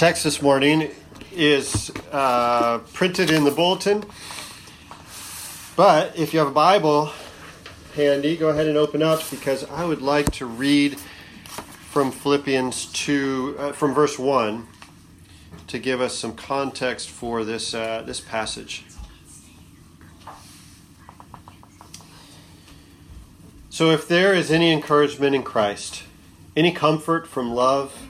Text this morning is uh, printed in the bulletin, but if you have a Bible handy, go ahead and open up because I would like to read from Philippians 2, uh, from verse 1, to give us some context for this, uh, this passage. So, if there is any encouragement in Christ, any comfort from love,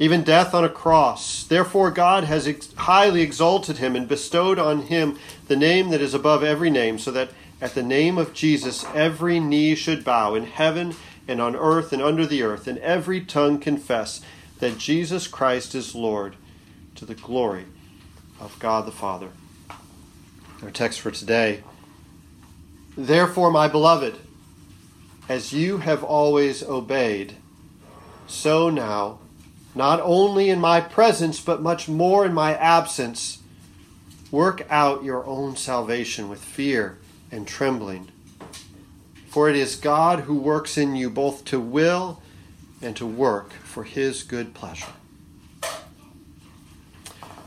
even death on a cross. Therefore, God has ex- highly exalted him and bestowed on him the name that is above every name, so that at the name of Jesus every knee should bow in heaven and on earth and under the earth, and every tongue confess that Jesus Christ is Lord to the glory of God the Father. Our text for today. Therefore, my beloved, as you have always obeyed, so now not only in my presence, but much more in my absence. Work out your own salvation with fear and trembling. For it is God who works in you both to will and to work for his good pleasure.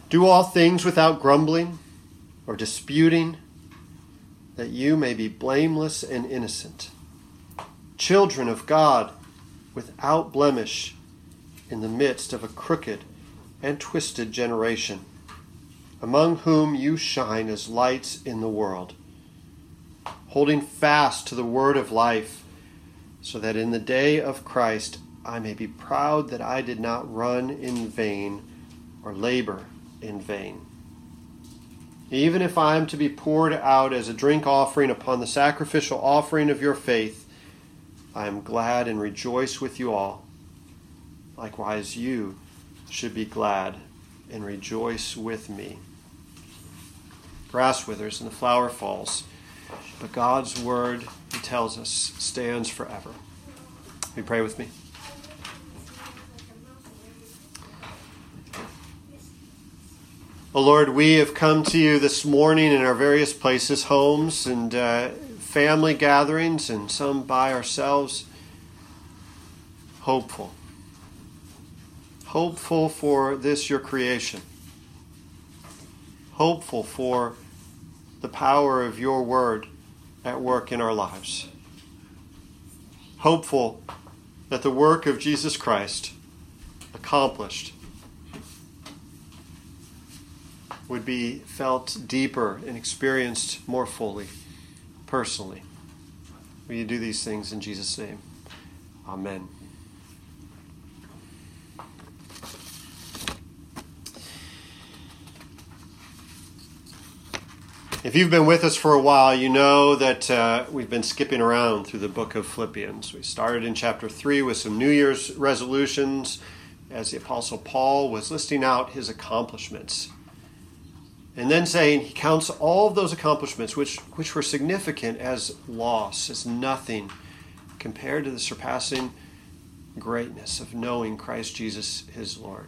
Do all things without grumbling or disputing, that you may be blameless and innocent, children of God without blemish in the midst of a crooked and twisted generation, among whom you shine as lights in the world, holding fast to the word of life, so that in the day of Christ I may be proud that I did not run in vain or labor in vain. Even if I am to be poured out as a drink offering upon the sacrificial offering of your faith, I am glad and rejoice with you all. Likewise, you should be glad and rejoice with me. Grass withers and the flower falls, but God's word, he tells us, stands forever. Will you pray with me? Oh Lord, we have come to you this morning in our various places, homes and uh, family gatherings, and some by ourselves, hopeful hopeful for this, your creation, hopeful for the power of your word at work in our lives, hopeful that the work of Jesus Christ accomplished would be felt deeper and experienced more fully, personally. Will you do these things in Jesus' name? Amen. If you've been with us for a while, you know that uh, we've been skipping around through the book of Philippians. We started in chapter 3 with some New Year's resolutions as the Apostle Paul was listing out his accomplishments. And then saying he counts all of those accomplishments, which, which were significant, as loss, as nothing, compared to the surpassing greatness of knowing Christ Jesus, his Lord.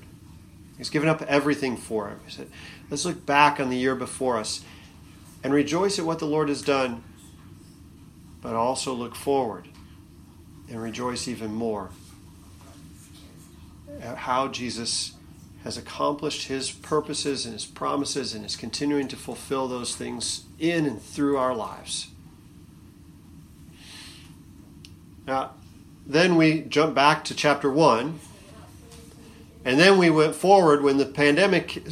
He's given up everything for him. He said, Let's look back on the year before us and rejoice at what the Lord has done, but also look forward and rejoice even more at how Jesus has accomplished his purposes and his promises and is continuing to fulfill those things in and through our lives. Now, then we jump back to chapter 1, and then we went forward when the pandemic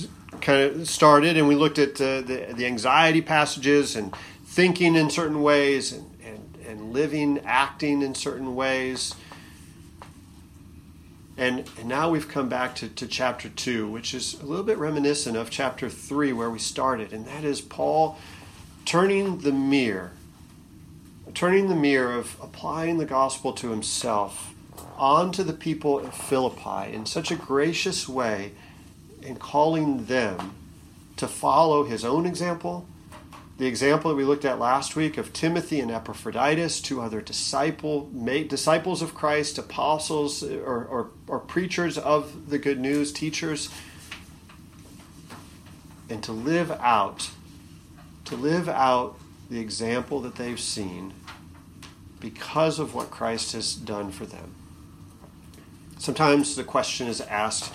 kind of started, and we looked at uh, the, the anxiety passages and thinking in certain ways and, and, and living, acting in certain ways. And, and now we've come back to, to chapter 2, which is a little bit reminiscent of chapter 3, where we started. And that is Paul turning the mirror, turning the mirror of applying the gospel to himself onto the people of Philippi in such a gracious way and calling them to follow his own example the example that we looked at last week of Timothy and Epaphroditus, two other disciple, disciples of Christ, apostles or, or, or preachers of the good news, teachers, and to live out, to live out the example that they've seen because of what Christ has done for them. Sometimes the question is asked,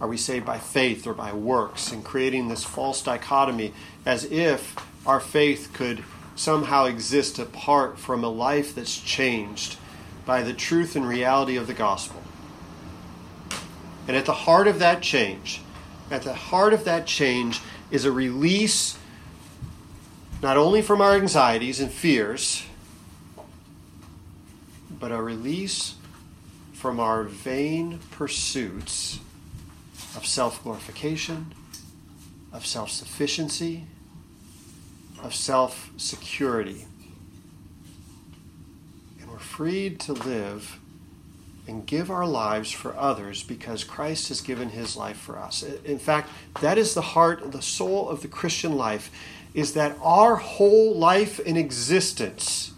are we saved by faith or by works? And creating this false dichotomy as if our faith could somehow exist apart from a life that's changed by the truth and reality of the gospel. And at the heart of that change, at the heart of that change is a release not only from our anxieties and fears, but a release from our vain pursuits of self glorification, of self sufficiency, of self security. And we're freed to live and give our lives for others because Christ has given his life for us. In fact, that is the heart, the soul of the Christian life, is that our whole life in existence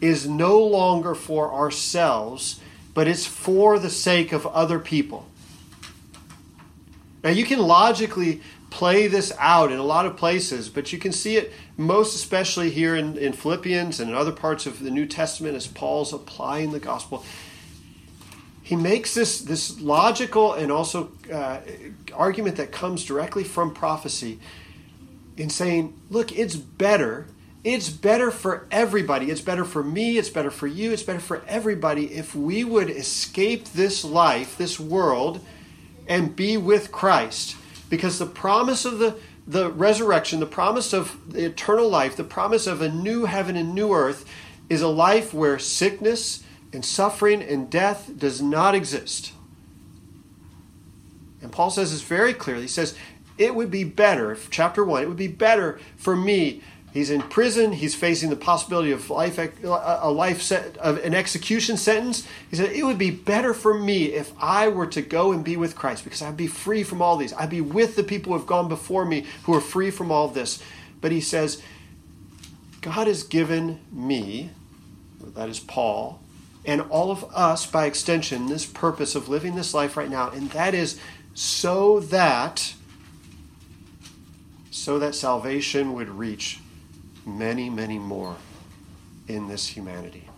is no longer for ourselves, but it's for the sake of other people. Now, you can logically play this out in a lot of places, but you can see it most especially here in, in Philippians and in other parts of the New Testament as Paul's applying the gospel. He makes this, this logical and also uh, argument that comes directly from prophecy in saying, look, it's better. It's better for everybody. It's better for me. It's better for you. It's better for everybody if we would escape this life, this world, and be with Christ because the promise of the, the resurrection, the promise of the eternal life, the promise of a new heaven and new earth is a life where sickness and suffering and death does not exist. And Paul says this very clearly. He says, It would be better, chapter 1, it would be better for me He's in prison. He's facing the possibility of life, uh, a life set, of an execution sentence. He said, It would be better for me if I were to go and be with Christ because I'd be free from all these. I'd be with the people who have gone before me who are free from all this. But he says, God has given me, that is Paul, and all of us by extension, this purpose of living this life right now, and that is so that so that salvation would reach many, many more in this humanity.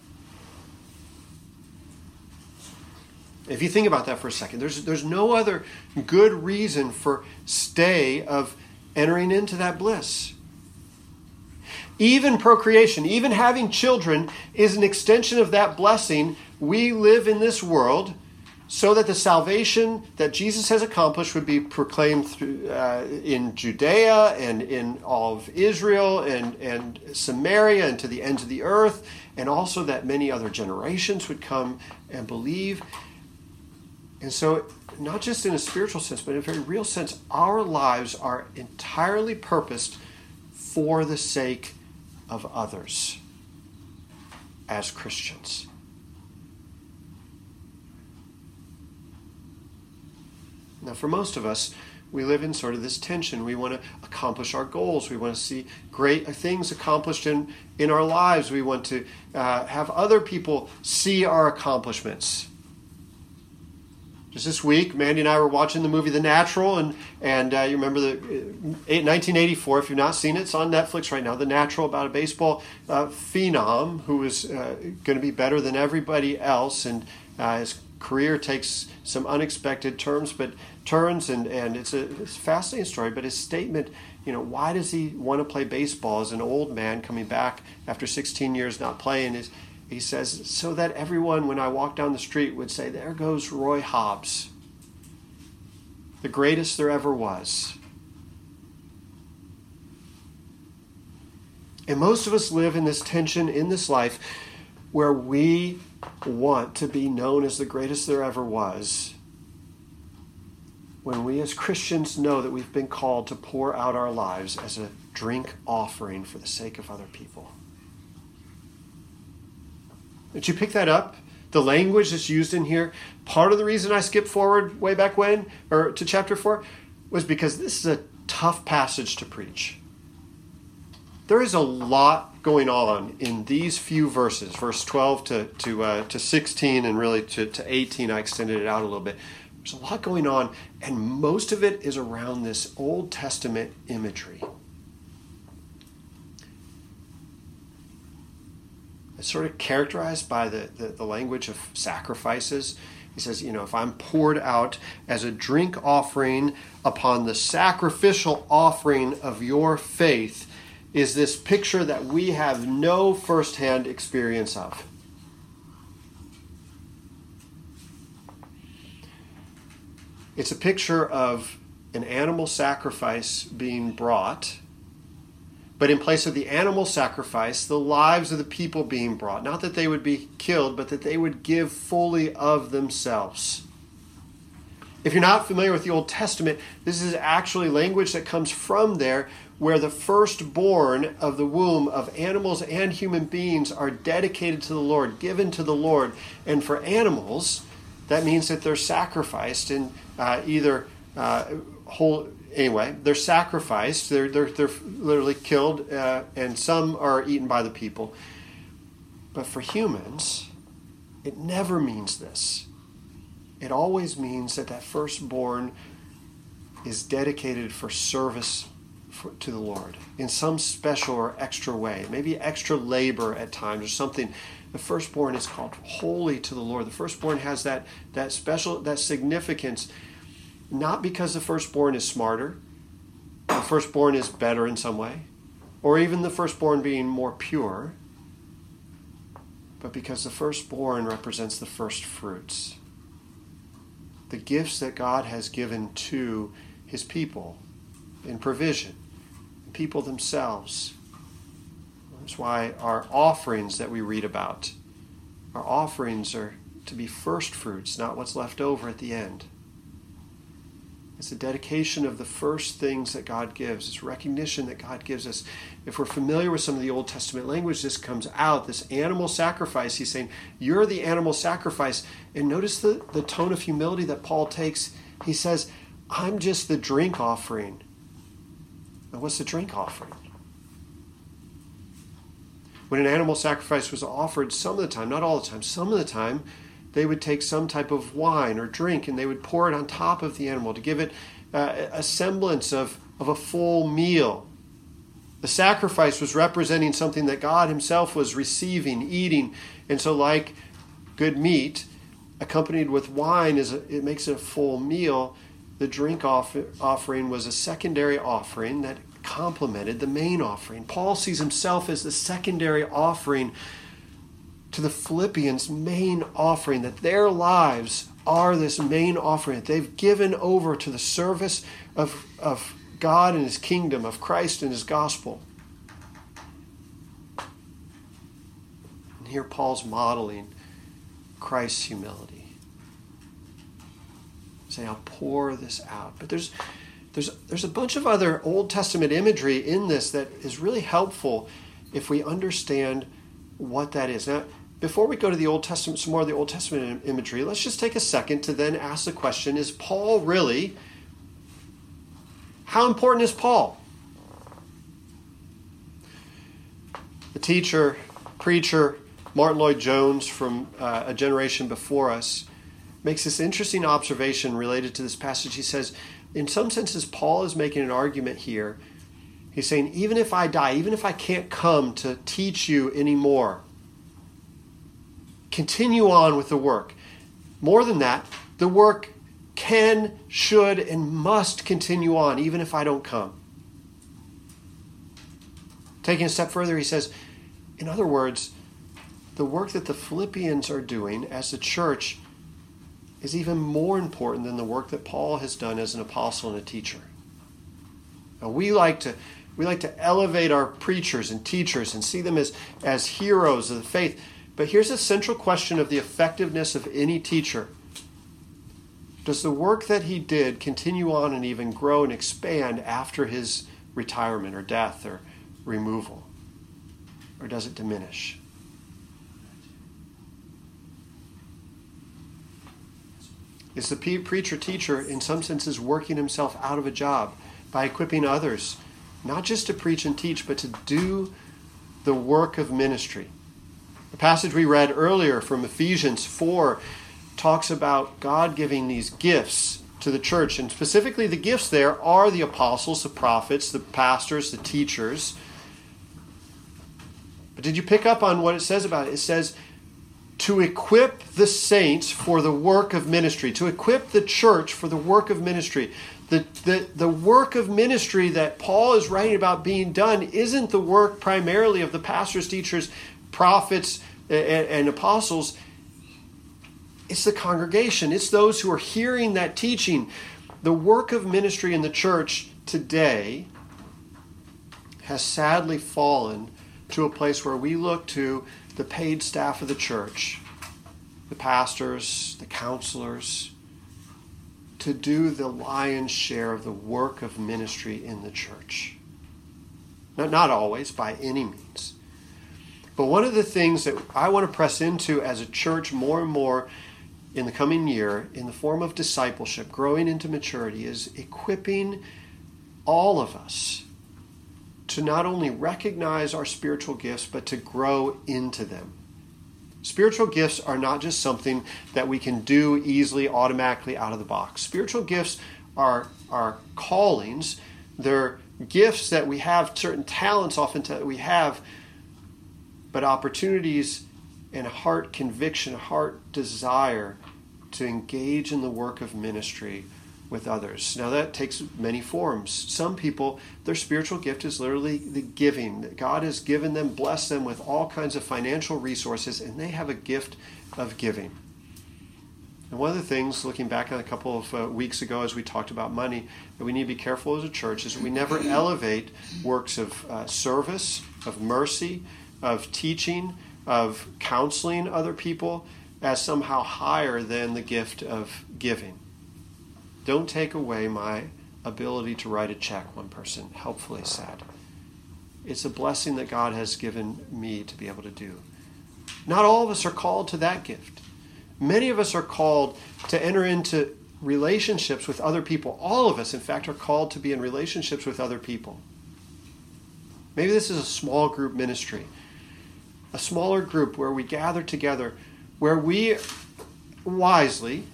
If you think about that for a second, there's, there's no other good reason for stay of entering into that bliss. Even procreation, even having children, is an extension of that blessing. We live in this world so that the salvation that Jesus has accomplished would be proclaimed through, uh, in Judea and in all of Israel and, and Samaria and to the ends of the earth, and also that many other generations would come and believe. And so, not just in a spiritual sense, but in a very real sense, our lives are entirely purposed for the sake of others as Christians. Now, for most of us, we live in sort of this tension. We want to accomplish our goals. We want to see great things accomplished in, in our lives. We want to uh, have other people see our accomplishments. Just this week, Mandy and I were watching the movie The Natural, and and uh, you remember the uh, 1984. If you've not seen it, it's on Netflix right now. The Natural, about a baseball uh, phenom who is uh, going to be better than everybody else, and uh, his career takes some unexpected turns, but turns and, and it's, a, it's a fascinating story, but his statement, you know, why does he want to play baseball as an old man coming back after 16 years not playing? Is he says, so that everyone, when I walk down the street, would say, There goes Roy Hobbs, the greatest there ever was. And most of us live in this tension in this life where we want to be known as the greatest there ever was when we as Christians know that we've been called to pour out our lives as a drink offering for the sake of other people. Did you pick that up? The language that's used in here. Part of the reason I skipped forward way back when, or to chapter 4, was because this is a tough passage to preach. There is a lot going on in these few verses, verse 12 to, to, uh, to 16, and really to, to 18. I extended it out a little bit. There's a lot going on, and most of it is around this Old Testament imagery. It's sort of characterized by the, the, the language of sacrifices. He says, you know, if I'm poured out as a drink offering upon the sacrificial offering of your faith, is this picture that we have no firsthand experience of. It's a picture of an animal sacrifice being brought, but in place of the animal sacrifice, the lives of the people being brought. Not that they would be killed, but that they would give fully of themselves. If you're not familiar with the Old Testament, this is actually language that comes from there where the firstborn of the womb of animals and human beings are dedicated to the Lord, given to the Lord. And for animals, that means that they're sacrificed in uh, either uh, whole. Anyway, they're sacrificed. They're they're, they're literally killed, uh, and some are eaten by the people. But for humans, it never means this. It always means that that firstborn is dedicated for service for, to the Lord in some special or extra way, maybe extra labor at times or something. The firstborn is called holy to the Lord. The firstborn has that, that special, that significance, not because the firstborn is smarter, the firstborn is better in some way, or even the firstborn being more pure, but because the firstborn represents the first fruits. The gifts that God has given to his people in provision people themselves. That's why our offerings that we read about, our offerings are to be first fruits, not what's left over at the end. It's a dedication of the first things that God gives. It's recognition that God gives us. If we're familiar with some of the Old Testament language, this comes out. This animal sacrifice, he's saying, You're the animal sacrifice. And notice the, the tone of humility that Paul takes. He says, I'm just the drink offering. Now, what's the drink offering? When an animal sacrifice was offered, some of the time, not all the time, some of the time, they would take some type of wine or drink and they would pour it on top of the animal to give it uh, a semblance of, of a full meal. The sacrifice was representing something that God Himself was receiving, eating. And so, like good meat, accompanied with wine, is a, it makes it a full meal the drink off- offering was a secondary offering that complemented the main offering. Paul sees himself as the secondary offering to the Philippians' main offering, that their lives are this main offering that they've given over to the service of, of God and His kingdom, of Christ and His gospel. And here Paul's modeling Christ's humility say, I'll pour this out. But there's there's there's a bunch of other Old Testament imagery in this that is really helpful if we understand what that is. Now, before we go to the Old Testament, some more of the Old Testament imagery, let's just take a second to then ask the question: Is Paul really? How important is Paul? The teacher, preacher, Martyn Lloyd-Jones from uh, a generation before us makes this interesting observation related to this passage. He says, in some senses, Paul is making an argument here. He's saying, even if I die, even if I can't come to teach you anymore, continue on with the work. More than that, the work can, should, and must continue on, even if I don't come. Taking a step further, he says, in other words, the work that the Philippians are doing as a church is even more important than the work that Paul has done as an apostle and a teacher. Now, we like to We like to elevate our preachers and teachers and see them as, as heroes of the faith. But here's a central question of the effectiveness of any teacher Does the work that he did continue on and even grow and expand after his retirement or death or removal? Or does it diminish? Is the preacher teacher, in some senses, working himself out of a job by equipping others, not just to preach and teach, but to do the work of ministry? The passage we read earlier from Ephesians 4 talks about God giving these gifts to the church, and specifically the gifts there are the apostles, the prophets, the pastors, the teachers. But did you pick up on what it says about it? It says, to equip the saints for the work of ministry, to equip the church for the work of ministry. The, the, the work of ministry that Paul is writing about being done isn't the work primarily of the pastors, teachers, prophets, and, and apostles. It's the congregation, it's those who are hearing that teaching. The work of ministry in the church today has sadly fallen to a place where we look to the paid staff of the church, the pastors, the counselors, to do the lion's share of the work of ministry in the church. Not, not always, by any means. But one of the things that I want to press into as a church more and more in the coming year, in the form of discipleship, growing into maturity, is equipping all of us to not only recognize our spiritual gifts, but to grow into them. Spiritual gifts are not just something that we can do easily, automatically out of the box. Spiritual gifts are, are callings, they're gifts that we have, certain talents often that we have, but opportunities and heart conviction, heart desire to engage in the work of ministry with others. Now, that takes many forms. Some people, their spiritual gift is literally the giving. God has given them, blessed them with all kinds of financial resources, and they have a gift of giving. And one of the things, looking back on a couple of uh, weeks ago as we talked about money, that we need to be careful as a church is we never elevate works of uh, service, of mercy, of teaching, of counseling other people as somehow higher than the gift of giving. Don't take away my ability to write a check, one person helpfully said. It's a blessing that God has given me to be able to do. Not all of us are called to that gift. Many of us are called to enter into relationships with other people. All of us, in fact, are called to be in relationships with other people. Maybe this is a small group ministry, a smaller group where we gather together, where we wisely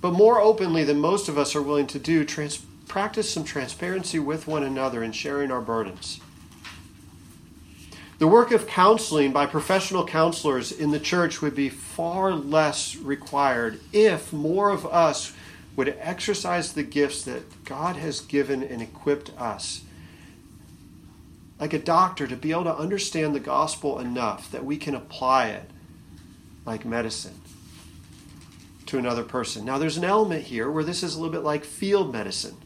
but more openly than most of us are willing to do, trans- practice some transparency with one another in sharing our burdens. The work of counseling by professional counselors in the church would be far less required if more of us would exercise the gifts that God has given and equipped us. Like a doctor, to be able to understand the gospel enough that we can apply it like medicine to another person. Now, there's an element here where this is a little bit like field medicine.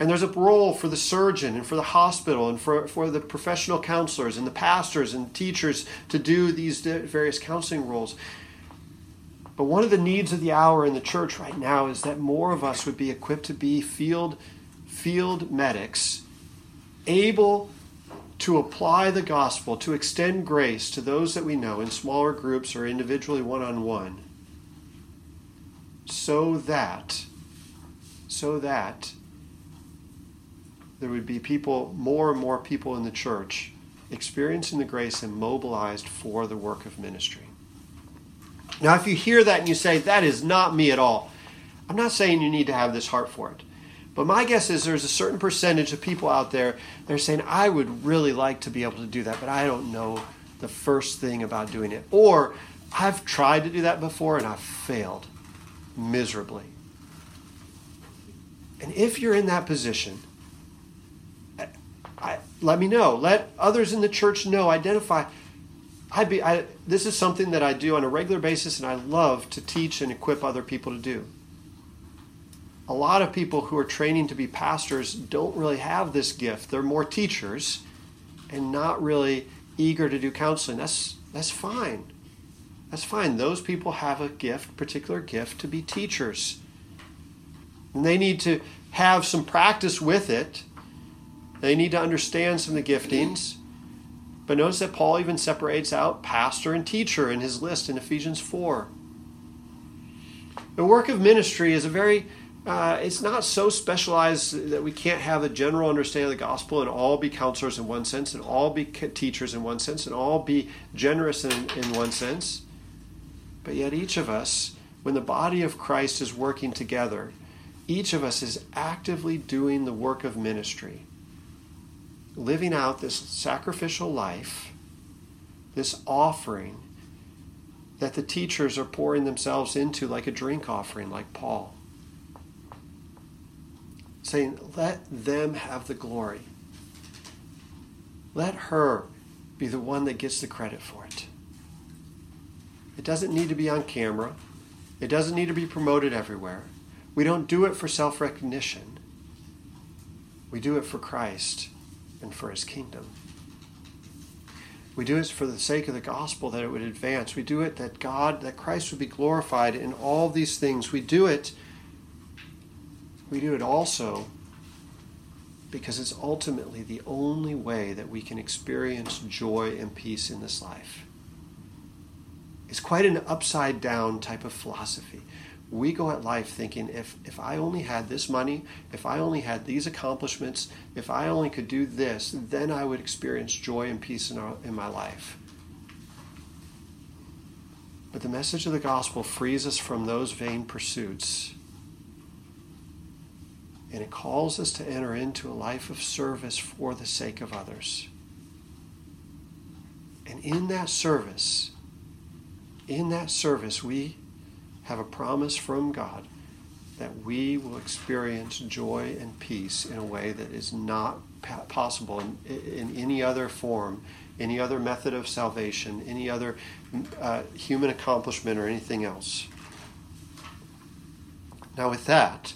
And there's a role for the surgeon and for the hospital and for, for the professional counselors and the pastors and teachers to do these various counseling roles. But one of the needs of the hour in the church right now is that more of us would be equipped to be field, field medics, able to apply the gospel, to extend grace to those that we know in smaller groups or individually one on one so that so that there would be people more and more people in the church experiencing the grace and mobilized for the work of ministry. Now if you hear that and you say that is not me at all, I'm not saying you need to have this heart for it. But my guess is there's a certain percentage of people out there that are saying, I would really like to be able to do that, but I don't know the first thing about doing it. Or I've tried to do that before and I've failed miserably. And if you're in that position, I, I, let me know. Let others in the church know. Identify. I be. I, this is something that I do on a regular basis, and I love to teach and equip other people to do. a lot of people who are training to be pastors don't really have this gift. They're more teachers and not really eager to do counseling. That's that's fine. That's fine. Those people have a gift, particular gift to be teachers. And they need to have some practice with it. They need to understand some of the giftings. But notice that Paul even separates out pastor and teacher in his list in Ephesians 4. The work of ministry is a very uh, it's not so specialized that we can't have a general understanding of the gospel and all be counselors in one sense and all be teachers in one sense and all be generous in, in one sense. But yet, each of us, when the body of Christ is working together, each of us is actively doing the work of ministry, living out this sacrificial life, this offering that the teachers are pouring themselves into like a drink offering, like Paul saying, Let them have the glory. Let her be the one that gets the credit for it. It doesn't need to be on camera, it doesn't need to be promoted everywhere. We don't do it for self recognition, we do it for Christ and for his kingdom. We do it for the sake of the gospel that it would advance. We do it that God, that Christ would be glorified in all these things. We do it we do it also because it's ultimately the only way that we can experience joy and peace in this life. It's quite an upside down type of philosophy. We go at life thinking if, if I only had this money, if I only had these accomplishments, if I only could do this, then I would experience joy and peace in, our, in my life. But the message of the gospel frees us from those vain pursuits and it calls us to enter into a life of service for the sake of others. And in that service, in that service, we have a promise from God that we will experience joy and peace in a way that is not possible in, in any other form, any other method of salvation, any other uh, human accomplishment, or anything else. Now, with that,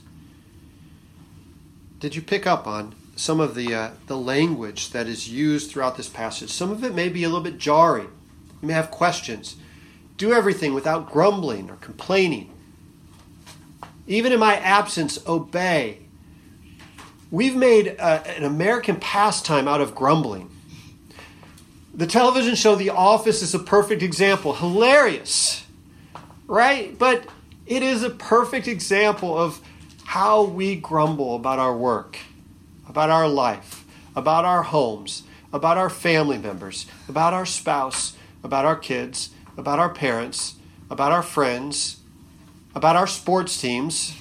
did you pick up on some of the uh, the language that is used throughout this passage? Some of it may be a little bit jarring. You may have questions. Do everything without grumbling or complaining. Even in my absence, obey. We've made uh, an American pastime out of grumbling. The television show The Office is a perfect example. Hilarious, right? But it is a perfect example of how we grumble about our work, about our life, about our homes, about our family members, about our spouse, about our kids, about our parents, about our friends, about our sports teams,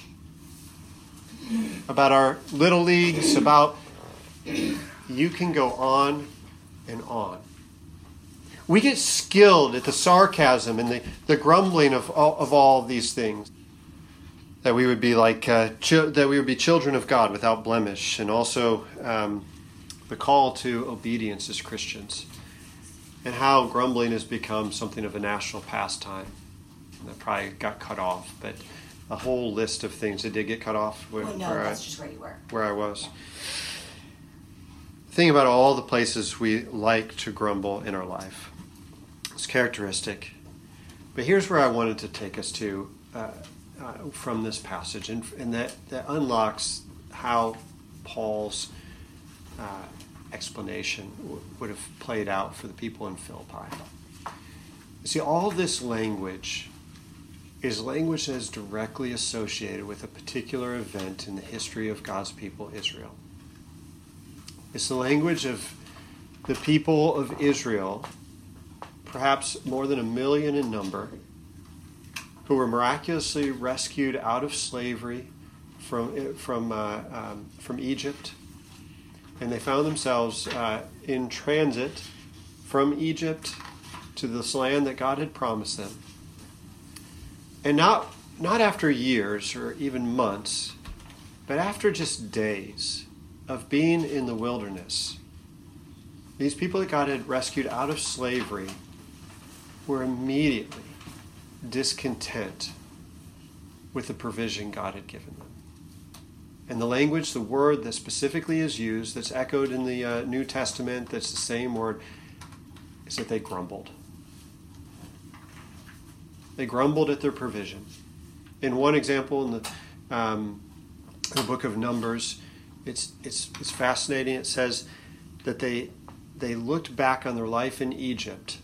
about our little leagues, about. You can go on and on. We get skilled at the sarcasm and the, the grumbling of all, of all these things that we would be like uh, that we would be children of God without blemish, and also um, the call to obedience as Christians, and how grumbling has become something of a national pastime. that probably got cut off, but a whole list of things that did get cut off. Where, well, no, where that's I, just where you were. Where I was. Think about all the places we like to grumble in our life. It's characteristic. But here's where I wanted to take us to. Uh, uh, from this passage, and, and that, that unlocks how Paul's uh, explanation w- would have played out for the people in Philippi. See, all this language is language that is directly associated with a particular event in the history of God's people, Israel. It's the language of the people of Israel, perhaps more than a million in number, who were miraculously rescued out of slavery from, from, uh, um, from Egypt. And they found themselves uh, in transit from Egypt to this land that God had promised them. And not, not after years or even months, but after just days of being in the wilderness, these people that God had rescued out of slavery were immediately discontent with the provision God had given them. And the language, the word that specifically is used, that's echoed in the uh, New Testament, that's the same word, is that they grumbled. They grumbled at their provision. In one example, in the, um, the book of Numbers, it's, it's, it's fascinating. It says that they, they looked back on their life in Egypt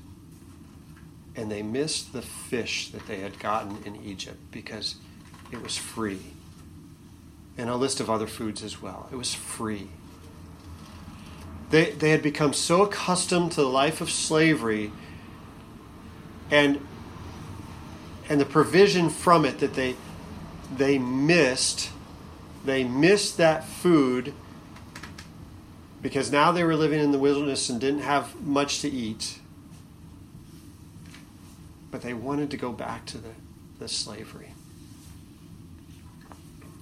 and they missed the fish that they had gotten in Egypt because it was free. And a list of other foods as well. It was free. They, they had become so accustomed to the life of slavery and, and the provision from it that they, they missed they missed that food because now they were living in the wilderness and didn't have much to eat but they wanted to go back to the, the slavery.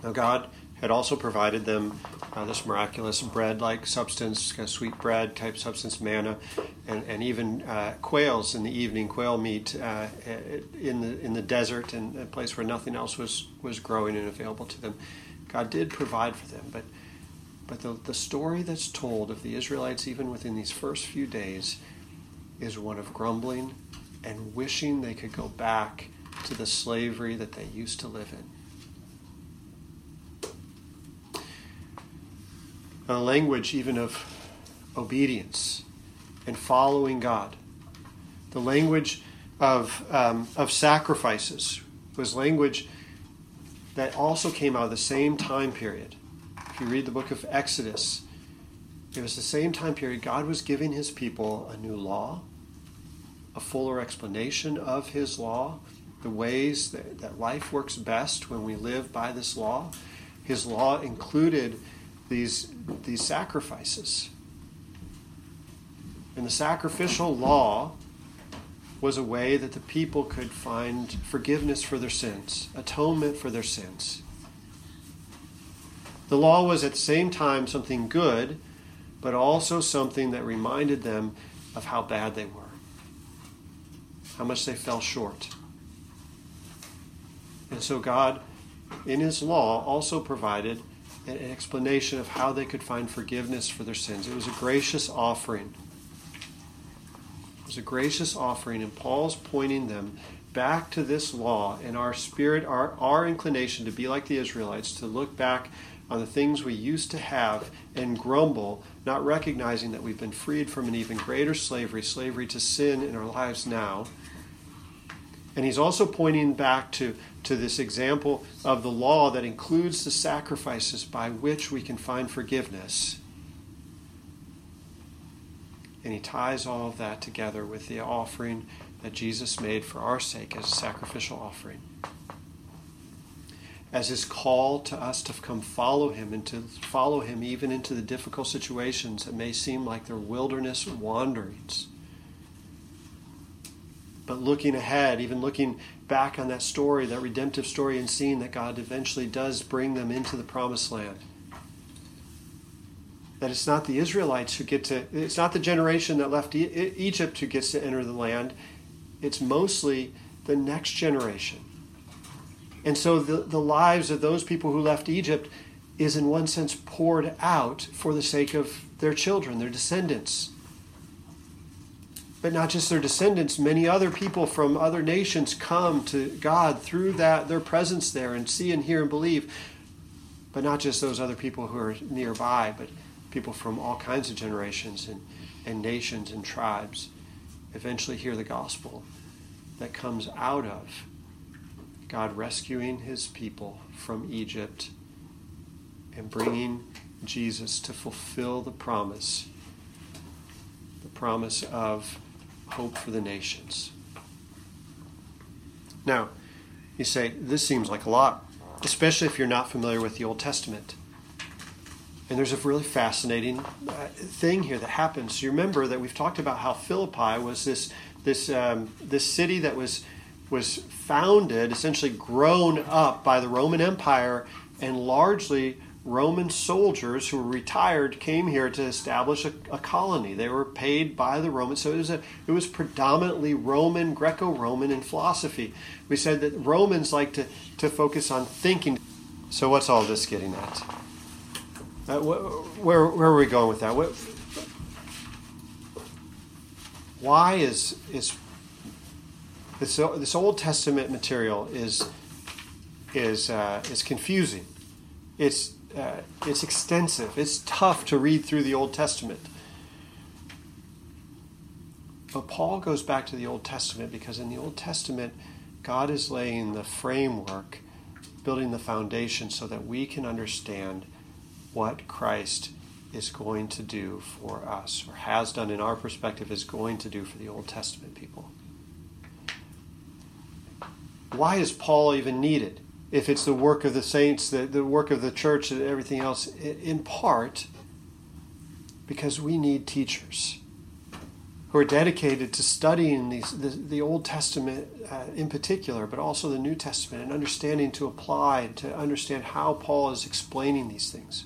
Now, God had also provided them uh, this miraculous bread like substance, kind of sweet bread type substance, manna, and, and even uh, quails in the evening, quail meat uh, in, the, in the desert, and a place where nothing else was, was growing and available to them. God did provide for them, but, but the, the story that's told of the Israelites, even within these first few days, is one of grumbling and wishing they could go back to the slavery that they used to live in. A language even of obedience and following God. The language of, um, of sacrifices was language that also came out of the same time period. If you read the book of Exodus, it was the same time period. God was giving his people a new law, a fuller explanation of his law, the ways that, that life works best when we live by this law. His law included these, these sacrifices. And the sacrificial law was a way that the people could find forgiveness for their sins, atonement for their sins. The law was at the same time something good, but also something that reminded them of how bad they were how much they fell short. And so God, in His law, also provided an explanation of how they could find forgiveness for their sins. It was a gracious offering. It was a gracious offering, and Paul's pointing them back to this law and our spirit, our, our inclination to be like the Israelites, to look back on the things we used to have and grumble, not recognizing that we've been freed from an even greater slavery, slavery to sin in our lives now and he's also pointing back to, to this example of the law that includes the sacrifices by which we can find forgiveness. And he ties all of that together with the offering that Jesus made for our sake as a sacrificial offering. As his call to us to come follow him and to follow him even into the difficult situations that may seem like they're wilderness wanderings but looking ahead, even looking back on that story, that redemptive story, and seeing that God eventually does bring them into the promised land. That it's not the Israelites who get to, it's not the generation that left Egypt who gets to enter the land, it's mostly the next generation. And so the, the lives of those people who left Egypt is, in one sense, poured out for the sake of their children, their descendants but not just their descendants many other people from other nations come to god through that their presence there and see and hear and believe. But not just those other people who are nearby but people from all kinds of generations and, and nations and tribes eventually hear the gospel that comes out of god rescuing his people from egypt and bringing jesus to fulfill the promise the promise of hope for the nations. Now, you say, this seems like a lot, especially if you're not familiar with the Old Testament. And there's a really fascinating uh, thing here that happens. You remember that we've talked about how Philippi was this this um, this city that was was founded, essentially grown up by the Roman Empire, and largely Roman soldiers who were retired came here to establish a, a, colony. They were paid by the Romans, so it was a, it was predominantly Roman, Greco-Roman in philosophy. We said that Romans like to to focus on thinking. So what's all this getting at? Uh, wh- where, where are we going with that? What, why is is this this Old Testament material is is uh, is confusing? It's uh, it's extensive. It's tough to read through the Old Testament. But Paul goes back to the Old Testament because in the Old Testament, God is laying the framework, building the foundation so that we can understand what Christ is going to do for us, or has done in our perspective, is going to do for the Old Testament people. Why is Paul even needed? If it's the work of the saints, the, the work of the church, and everything else, in part because we need teachers who are dedicated to studying these, the, the Old Testament uh, in particular, but also the New Testament, and understanding to apply, to understand how Paul is explaining these things.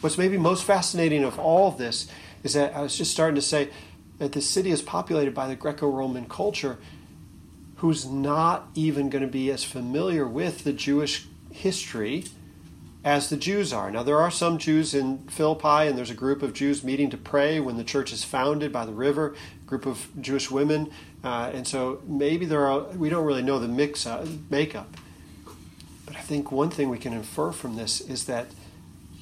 What's maybe most fascinating of all of this is that I was just starting to say that the city is populated by the Greco Roman culture who's not even going to be as familiar with the Jewish history as the Jews are. Now, there are some Jews in Philippi, and there's a group of Jews meeting to pray when the church is founded by the river, a group of Jewish women. Uh, and so maybe there are, we don't really know the mix uh, makeup. But I think one thing we can infer from this is that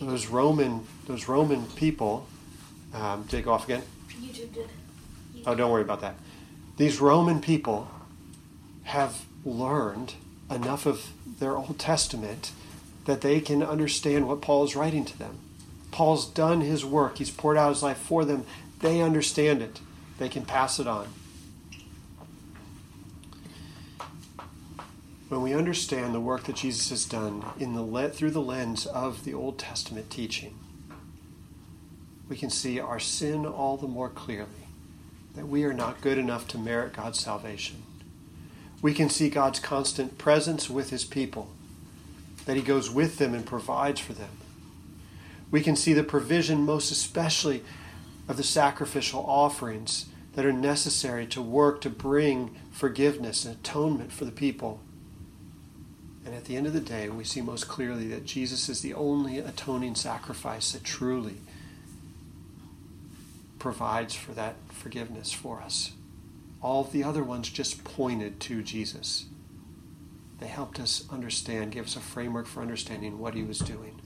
those Roman, those Roman people, um, go off again? YouTube did. YouTube. Oh, don't worry about that. These Roman people have learned enough of their Old Testament that they can understand what Paul is writing to them. Paul's done his work, he's poured out his life for them. They understand it, they can pass it on. When we understand the work that Jesus has done in the through the lens of the Old Testament teaching, we can see our sin all the more clearly that we are not good enough to merit God's salvation. We can see God's constant presence with his people that He goes with them and provides for them. We can see the provision, most especially, of the sacrificial offerings that are necessary to work to bring forgiveness and atonement for the people. And at the end of the day, we see most clearly that Jesus is the only atoning sacrifice that truly provides for that forgiveness for us. All of the other ones just pointed to Jesus. They helped us understand, gave us a framework for understanding what he was doing.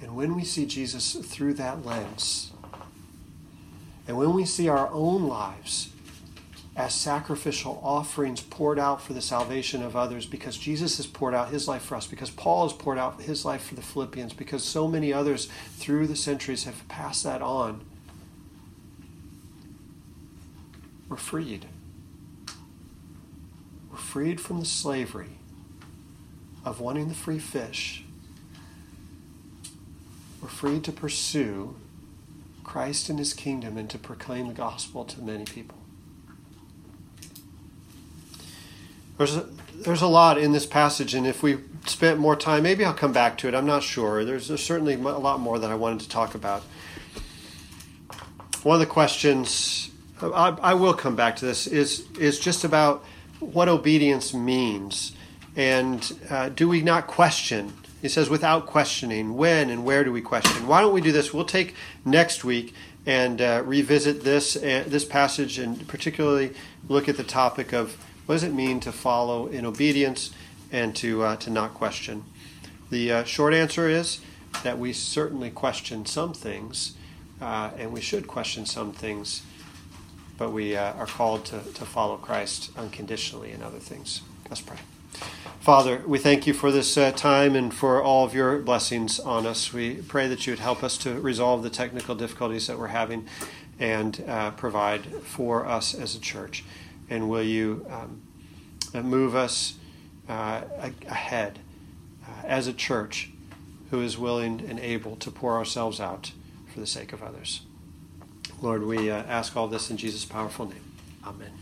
And when we see Jesus through that lens, and when we see our own lives as sacrificial offerings poured out for the salvation of others, because Jesus has poured out his life for us, because Paul has poured out his life for the Philippians, because so many others through the centuries have passed that on, we're freed We're freed from the slavery of wanting the free fish, we're freed to pursue Christ and his kingdom and to proclaim the gospel to many people. There's a, there's a lot in this passage, and if we spent more time, maybe I'll come back to it. I'm not sure. There's, there's certainly a lot more that I wanted to talk about. One of the questions, I, I will come back to this, is, is just about what obedience means. And uh, do we not question? He says, without questioning. When and where do we question? Why don't we do this? We'll take next week and uh, revisit this uh, this passage, and particularly look at the topic of what does it mean to follow in obedience and to uh, to not question. The uh, short answer is that we certainly question some things, uh, and we should question some things but we uh, are called to, to follow Christ unconditionally in other things. Let's pray. Father, we thank you for this uh, time and for all of your blessings on us. We pray that you would help us to resolve the technical difficulties that we're having and uh, provide for us as a church. And will you um, move us uh, ahead uh, as a church who is willing and able to pour ourselves out for the sake of others? Lord, we uh, ask all this in Jesus' powerful name. Amen.